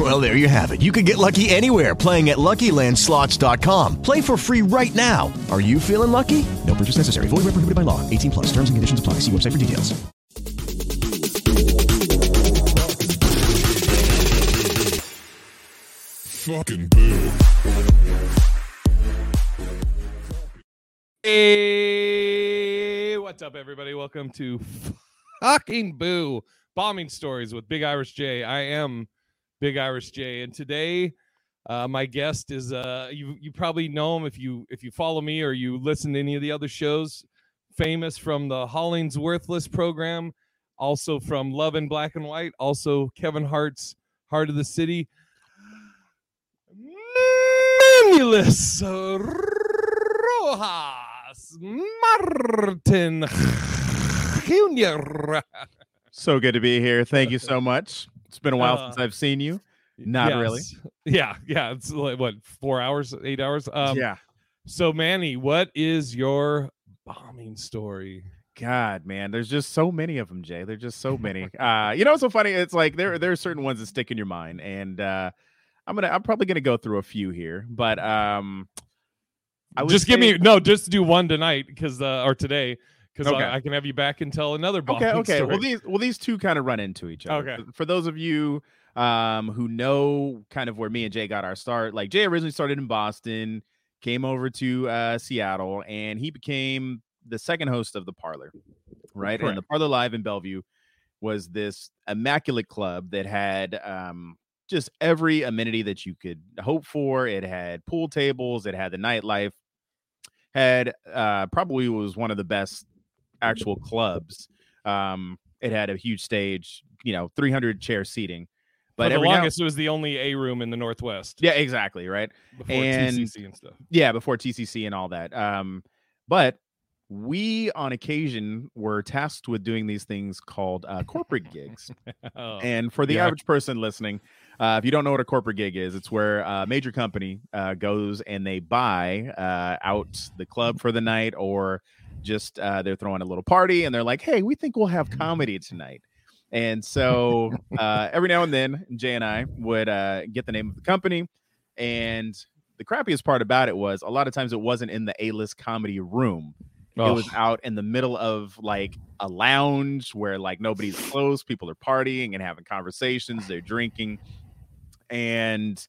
Well, there you have it. You can get lucky anywhere playing at LuckyLandSlots.com. Play for free right now. Are you feeling lucky? No purchase necessary. Void where prohibited by law. 18 plus. Terms and conditions apply. See website for details. Fucking boo. Hey, what's up, everybody? Welcome to fucking Boo Bombing Stories with Big Irish J. I am Big Irish J, and today uh, my guest is uh, you. You probably know him if you if you follow me or you listen to any of the other shows. Famous from the Hollingsworth List program, also from Love in Black and White, also Kevin Hart's Heart of the City. Mamulus Rojas Martin Jr. So good to be here. Thank you so much. It's been a while Uh, since I've seen you. Not really. Yeah, yeah. It's like what four hours, eight hours. Um, yeah. So Manny, what is your bombing story? God, man, there's just so many of them, Jay. There's just so many. uh, you know what's so funny? It's like there there are certain ones that stick in your mind, and uh, I'm gonna I'm probably gonna go through a few here, but um, I just give me no, just do one tonight because uh, or today because Okay. I, I can have you back and tell another Okay, okay. story. Well, these well these two kind of run into each other. Okay. For- those of you um who know kind of where me and Jay got our start, like Jay originally started in Boston, came over to uh Seattle, and he became the second host of the Parlor, right? And the Parlor Live in Bellevue was this immaculate club that had um just every amenity that you could hope for. It had pool tables, it had the nightlife, had uh probably was one of the best actual clubs. Um, it had a huge stage, you know, 300 chair seating. For But the every now- longest, it was the only A room in the Northwest. yeah, exactly, right. before and- TCC and stuff. Yeah, before TCC and all that. Um, but we on occasion were tasked with doing these things called uh, corporate gigs. Oh, And for the Yeah. average person listening, uh, if you don't know what a corporate gig is, it's where a major company uh, goes and they buy uh, out the club for the night, or just uh, they're throwing a little party and they're like, "Hey, we think we'll have comedy tonight." And so uh, every now and then, Jay and I would uh, get the name of the company. And the crappiest part about it was a lot of times it wasn't in the A-list comedy room it was out in the middle of like a lounge where like nobody's close people are partying and having conversations they're drinking. And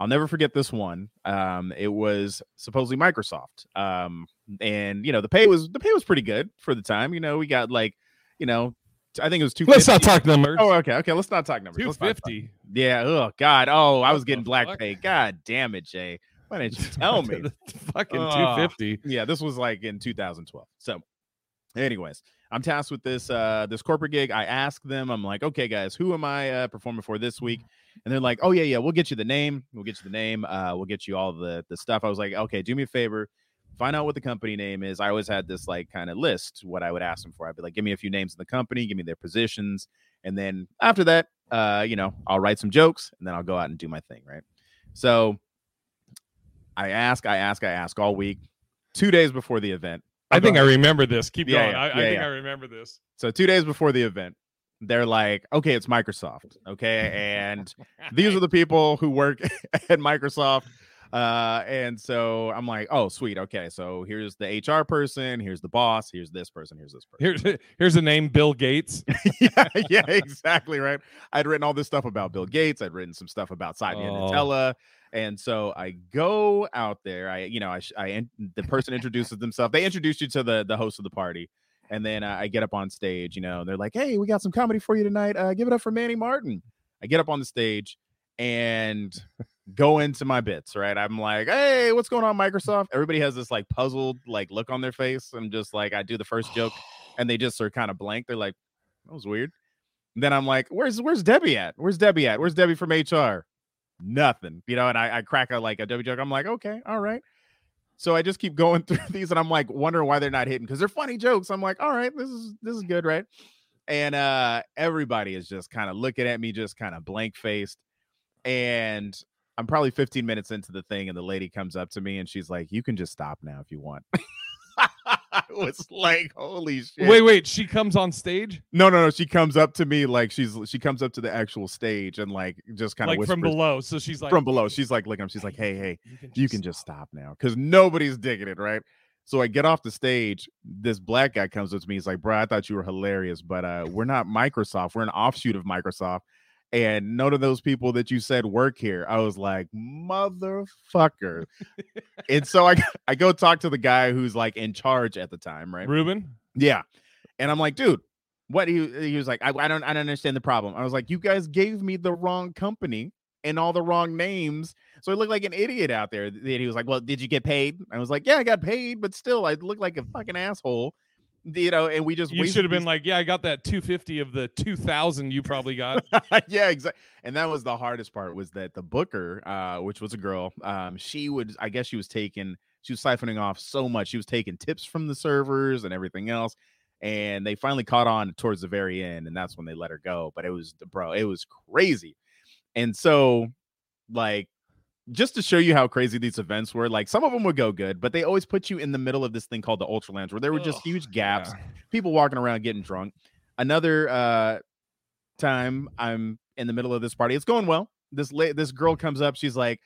i'll never forget this one um it was supposedly microsoft um and you know the pay was the pay was pretty good for the time you know we got like you know i think it was two Let's not talk numbers. oh okay okay let's not talk numbers Two Let's not talk- fifty. yeah oh god oh i was getting black pay god damn it jay why didn't you tell me? Fucking two fifty. yeah this was like in 2012 so anyways i'm tasked with this uh this corporate gig. I ask them i'm like okay guys who am i uh performing for this week? And they're like oh yeah yeah we'll get you the name. We'll get you the name. Uh we'll get you all the the stuff. I was like okay do me a favor. Find out what the company name is. I always had this like kind of list what i would ask them for. I'd be like give me a few names in the company. Give me their positions. And then after that uh you know i'll write some jokes and then i'll go out and do my thing right? So i ask i ask i ask all week two days before the event I think I remember this. Keep Yeah, going. yeah, I, I yeah, think yeah. I remember this. So two days before the event, they're like, okay, it's Microsoft. Okay. And these are the people who work at Microsoft. Uh, and so I'm like, oh, sweet. Okay. So here's the HR person, here's the boss, here's this person, here's this person. Here's here's a name, Bill Gates. yeah, yeah, exactly. Right. I'd written all this stuff about Bill Gates. I'd written some stuff about Satya Oh. Nadella. And so I go out there. I, you know, I, I, the person introduces themselves. They introduce you to the the host of the party, and then I get up on stage. You know, they're like, "Hey, we got some comedy for you tonight. Uh, give it up for Manny Martin." I get up on the stage and go into my bits. Right. I'm like, "Hey, what's going on, Microsoft?" Everybody has this like puzzled like look on their face. I'm just like, I do the first joke, and they just are kind of blank. They're like, "That was weird." then I'm like, "Where's Where's Debbie at? Where's Debbie at? Where's Debbie from HR?" Nothing, you know. And I, I crack a like a Debbie joke. I'm like, "Okay, all right." So I just keep going through these and I'm like wondering why they're not hitting because they're funny jokes. I'm like, all right, this is this is good, right? And uh everybody is just kind of looking at me, just kind of blank faced. And I'm probably 15 minutes into the thing, and the lady comes up to me and she's like, You can just stop now if you want. I was like, holy shit. Wait, wait. She comes on stage No, no, no. She comes up to me like she's she comes up to the actual stage and like just kind of like from below. So she's like from below. She's like looking. She's like, hey, hey, you can just stop now because nobody's digging it, right? So I get off the stage. This black guy comes up to me. He's like, bro, I thought you were hilarious, but uh, we're not Microsoft. We're an offshoot of Microsoft. And none of those people that you said work here. I was like, motherfucker. and so I I go talk to the guy who's like in charge at the time, right? Ruben. Yeah. And I'm like, dude, what he he was like, I, I don't I don't understand the problem. I was like, you guys gave me the wrong company and all the wrong names. So I looked like an idiot out there. And he was like, Well, did you get paid? I was like, Yeah, I got paid, but still I look like a fucking asshole. You know, and we just You should have been like, yeah, I got that 250 of the 2000 you probably got. yeah, exactly. And that was the hardest part was that the booker, uh, which was a girl, um, she would, I guess she was taking, she was siphoning off so much. She was taking tips from the servers and everything else. And they finally caught on towards the very end, and that's when they let her go. But it was, bro, it was crazy. And so, like, just to show you how crazy these events were, like some of them would go good, but they always put you in the middle of this thing called the Ultra Lounge, where there were just huge gaps yeah. people walking around getting drunk. Another uh time I'm in the middle of this party. It's going well. This la- this girl comes up, she's like,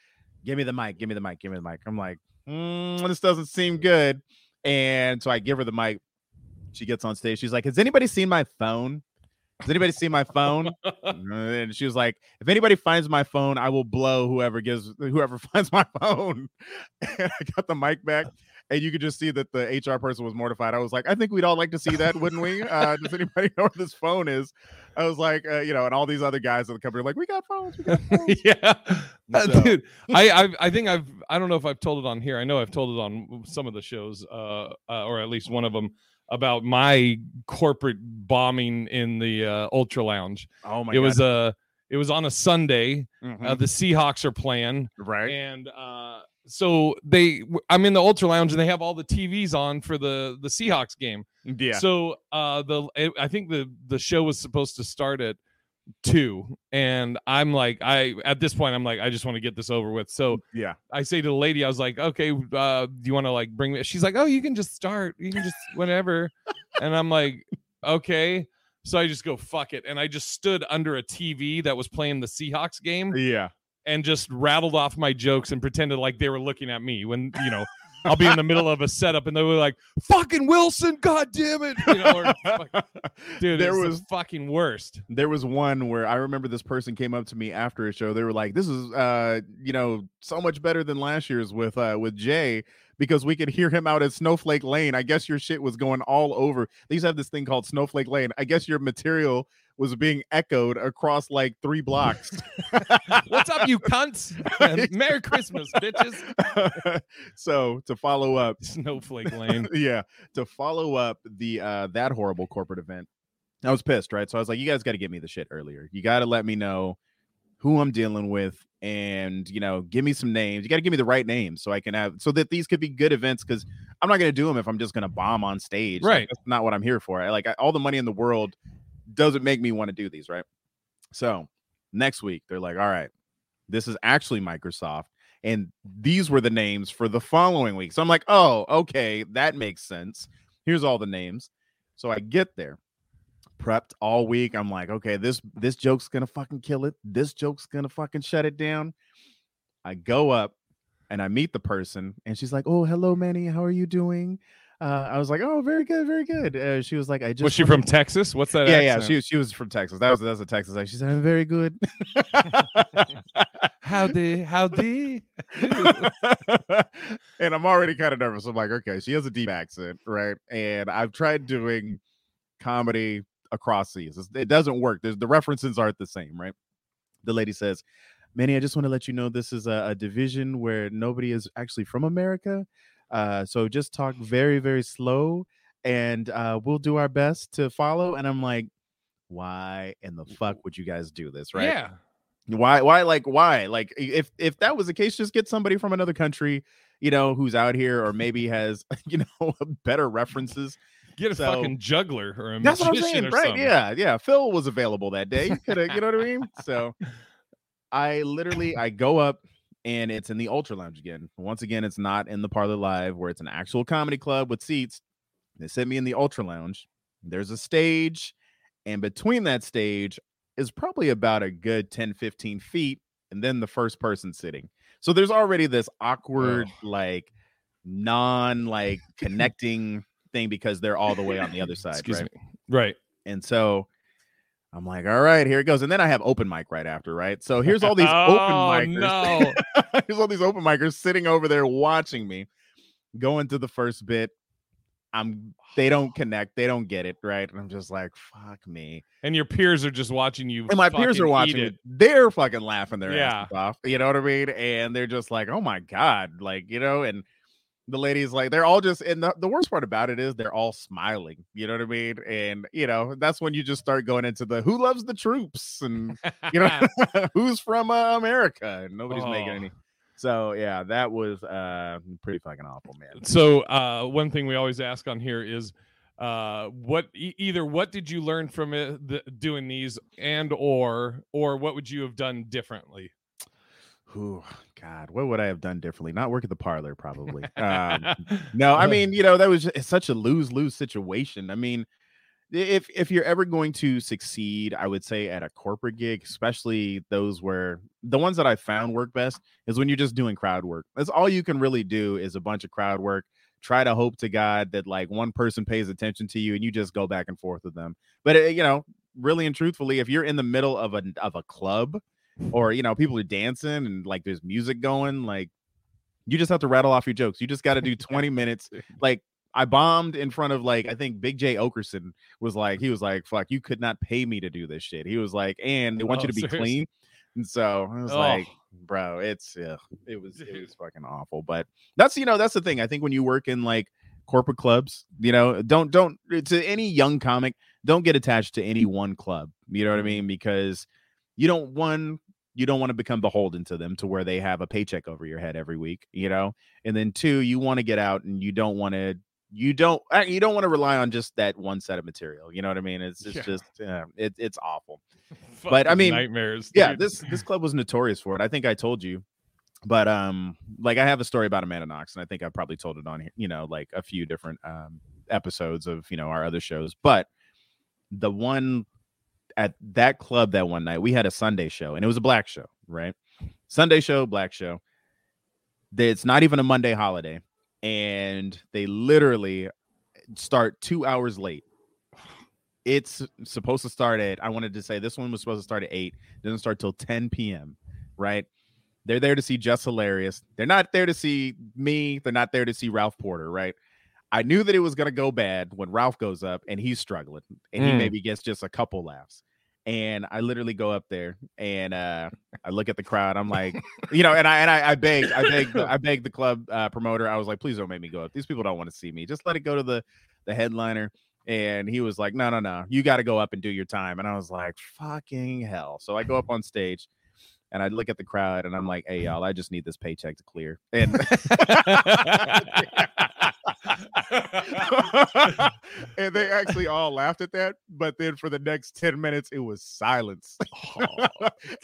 "Give me the mic, give me the mic, give me the mic." I'm like, "Mm, "This doesn't seem good." And so I give her the mic. She gets on stage. She's like, "Has anybody seen my phone? Has anybody see my phone?" and she was like, "If anybody finds my phone, I will blow whoever gives whoever finds my phone." And I got the mic back, and you could just see that the HR person was mortified. I was like, "I think we'd all like to see that, wouldn't we? Uh, does anybody know where this phone is?" I was like, uh, you know, and all these other guys at the company are like, "We got phones, we got phones." yeah, Uh, So- dude. I I've, I think I've I don't know if I've told it on here. I know I've told it on some of the shows, uh, uh or at least one of them about my corporate bombing in the uh, Ultra Lounge. oh my it was a it was on a Sunday. Mhm. Uh, the Seahawks are playing, right. and uh, so they I'm in the Ultra Lounge and they have all the TVs on for the the Seahawks game. yeah. So uh the I think the the show was supposed to start at two and I'm like I at this point I'm like I just want to get this over with. So yeah. I say to the lady I was like, "Okay, uh do you want to like bring me?" She's like, "Oh, you can just start. You can just whenever." and I'm like, "Okay." So I just go fuck it and I just stood under a TV that was playing the Seahawks game Yeah. and just rattled off my jokes and pretended like they were looking at me when you know I'll be in the middle of a setup and they were like, "Fucking Wilson, god damn it!" You know, or, dude, there was was fucking worst. there was one where I remember this person came up to me after a show. They were like, "This is, uh, you know, so much better than last year's with uh with Jay because we could hear him out at Snowflake Lane. I guess your shit was going all over. They used to have this thing called Snowflake Lane. I guess your material was being echoed across like three blocks. What's up, you cunts? Merry Christmas, bitches. so to follow up, Snowflake Lane. yeah, to follow up the uh that horrible corporate event. I was pissed, right? So I was like, you guys got to get me the shit earlier. You got to let me know who I'm dealing with and, you know, give me some names. You got to give me the right names so I can have so that these could be good events cuz I'm not going to do them if I'm just going to bomb on stage. Like, Right. that's not what I'm here for. I, like I, all the money in the world doesn't make me want to do these, right? So, next week they're like, "All right, this is actually Microsoft." And these were the names for the following week. So I'm like, oh, okay, that makes sense. Here's all the names. So I get there, prepped all week. I'm like, okay, this this joke's gonna fucking kill it. This joke's gonna fucking shut it down. I go up and I meet the person, and she's like, "Oh, hello, Manny. How are you doing?" Uh, I was like, "Oh, very good, very good." Uh, she was like, "I just Was she wanted- from Texas? What's that? yeah, yeah. She was she was from Texas. That was that's a Texas. accent. she said, "I'm very good." Howdy, howdy. and I'm already kind of nervous. I'm like, okay, she has a deep accent, right? And I've tried doing comedy across these. It's- It doesn't work. There's, the references aren't the same, right? The lady says, Manny, I just want to let you know this is a, a division where nobody is actually from America. Uh, so just talk very, very slow and uh, we'll do our best to follow. And I'm like, why in the fuck would you guys do this, right? Yeah. Why? Why? Like, why? Like, if if that was the case, just get somebody from another country. you know, who's out here or maybe has, you know, better references. Get a So- fucking juggler or a That's what I'm saying, or right? something. Yeah, yeah. Phil was available that day. Could have, you know what I mean? So I literally I go up and it's in the Ultra Lounge again. Once again, it's not in the Parlor Live where it's an actual comedy club with seats. They sent me in the Ultra Lounge. There's a stage, and between that stage is probably about a good 10, 15 feet, and then the first person sitting. So there's already this awkward, oh. like non like connecting thing because they're all the way on the other side, Excuse right? me. Right. And so I'm like, all right, here it goes. And then I have open mic right after, right? So here's all these open Oh, micers. no. here's all these open micers sitting over there watching me go into the first bit. I'm they don't connect, they don't get it, right? And I'm just like, fuck me. And your peers are just watching you. And my peers are watching it. it. They're fucking laughing their Yeah. asses off. You know what I mean? And they're just like, oh my God. Like, you know, and the ladies like they're all just and the, the worst part about it is they're all smiling you know what i mean and you know that's when you just start going into the who loves the troops and you know who's from uh, america and nobody's making Oh. any so yeah that was uh pretty fucking awful man So uh, one thing we always ask on here is, uh, what e- either what did you learn from it, the, doing these, and or or what would you have done differently? Whew, god what would i have done differently not work at the parlor probably um No, I mean, you know, that was such a lose lose situation. I mean, if if you're ever going to succeed, I would say at a corporate gig, especially those where the ones that I found work best is when you're just doing crowd work. That's all you can really do is a bunch of crowd work. Try to hope to God that like one person pays attention to you and you just go back and forth with them. But uh, you know, really and truthfully, if you're in the middle of a of a club or you know people are dancing and like there's music going, like you just have to rattle off your jokes. You just got to do 20 minutes. Like I bombed in front of like I think Big Jay Oakerson was like he was like fuck you could not pay me to do this shit. He was like and they want Oh, you to be seriously? clean. And so I was Oh. like bro, it's yeah, it was it was fucking awful. But that's you know that's the thing. I think when you work in like corporate clubs, you know, don't don't uh, to any young comic, don't get attached to any one club. You know what I mm-hmm. mean? Because you don't one you don't want to become beholden to them to where they have a paycheck over your head every week, you know? And then two, you want to get out and you don't want to you don't uh, you don't want to rely on just that one set of material. You know what I mean? It's it's Yeah. just uh, it, it's awful. But, I mean, nightmares. Yeah, dude. this this club was notorious for it. I think I told you. But um like I have a story about Amanda Knox and I think I probably told it on here, you know, like a few different um episodes of, you know, our other shows. But the one at that club that one night, we had a Sunday show and it was a black show, right? Sunday show, black show. It's not even a Monday holiday. And they literally start two hours late. It's supposed to start at, I wanted to say this one was supposed to start at 8, doesn't start till 10 p.m. Right? They're there to see Just Hilarious. They're not there to see me. They're not there to see Ralph Porter, right? I knew that it was going to go bad when Ralph goes up and he's struggling and he Mm. maybe gets just a couple laughs. And I literally go up there and uh, I look at the crowd. I'm like, you know, and I and I, I begged, I begged, the, I begged the club uh, promoter. I was like, please don't make me go up. These people don't want to see me. Just let it go to the the headliner. And he was like, no, no, no, you got to go up and do your time. And I was like, fucking hell. So I go up on stage and I look at the crowd and I'm like, hey, y'all, I just need this paycheck to clear. And and they actually all laughed at that. But then for the next 10 minutes, it was silence. dude.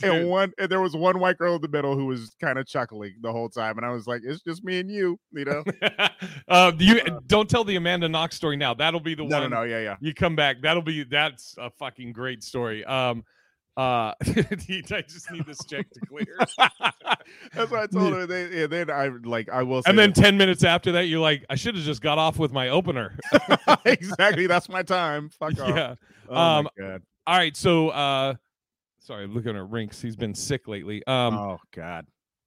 and one and there was one white girl in the middle who was kind of chuckling the whole time. And I was like, it's just me and you, you know? uh, you don't tell the Amanda Knox story now. That'll be the no, no, no, yeah, yeah. You come back. That'll be that's a fucking great story. Um, uh, I just need this check to clear. That's what I told her. They, and then I like I will say and then this. ten minutes after that, you're like, I should have just got off with my opener. exactly that's my time. Fuck off. yeah. Oh Um, god. All right. So, uh, sorry, looking at Rinks. He's been sick lately. Um, oh god.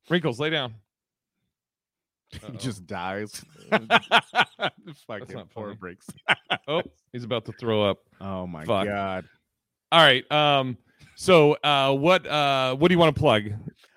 Wrinkles, lay down. He Uh-oh. just dies. Fucking poor breaks. Oh, he's about to throw up. Oh my Fuck. god. All right. Um. So, uh, what uh, what do you want to plug?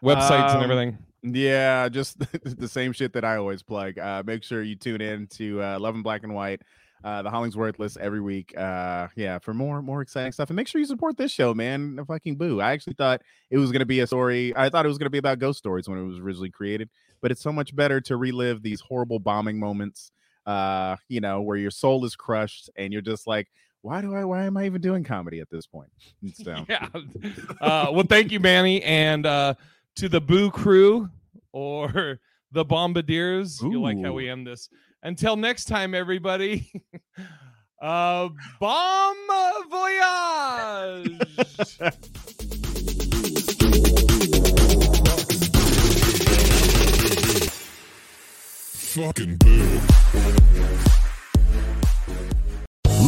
Websites and Um, everything. Yeah, just the same shit that I always plug. Uh, make sure you tune in to uh, Love and Black and White uh, the Hollingsworth list every week. Uh, yeah, for more more exciting stuff. And make sure you support this show, man. Fucking boo. I actually thought it was gonna be a story. I thought it was gonna be about ghost stories when it was originally created, but it's so much better to relive these horrible bombing moments. Uh, you know, where your soul is crushed and you're just like, why do I? Why am I even doing comedy at this point? So Yeah. Uh, well, thank you, Manny, and uh, to the Boo crew or the Bombardiers. You like how we end this. Until next time, everybody. uh, bomb voyage. Fucking boo.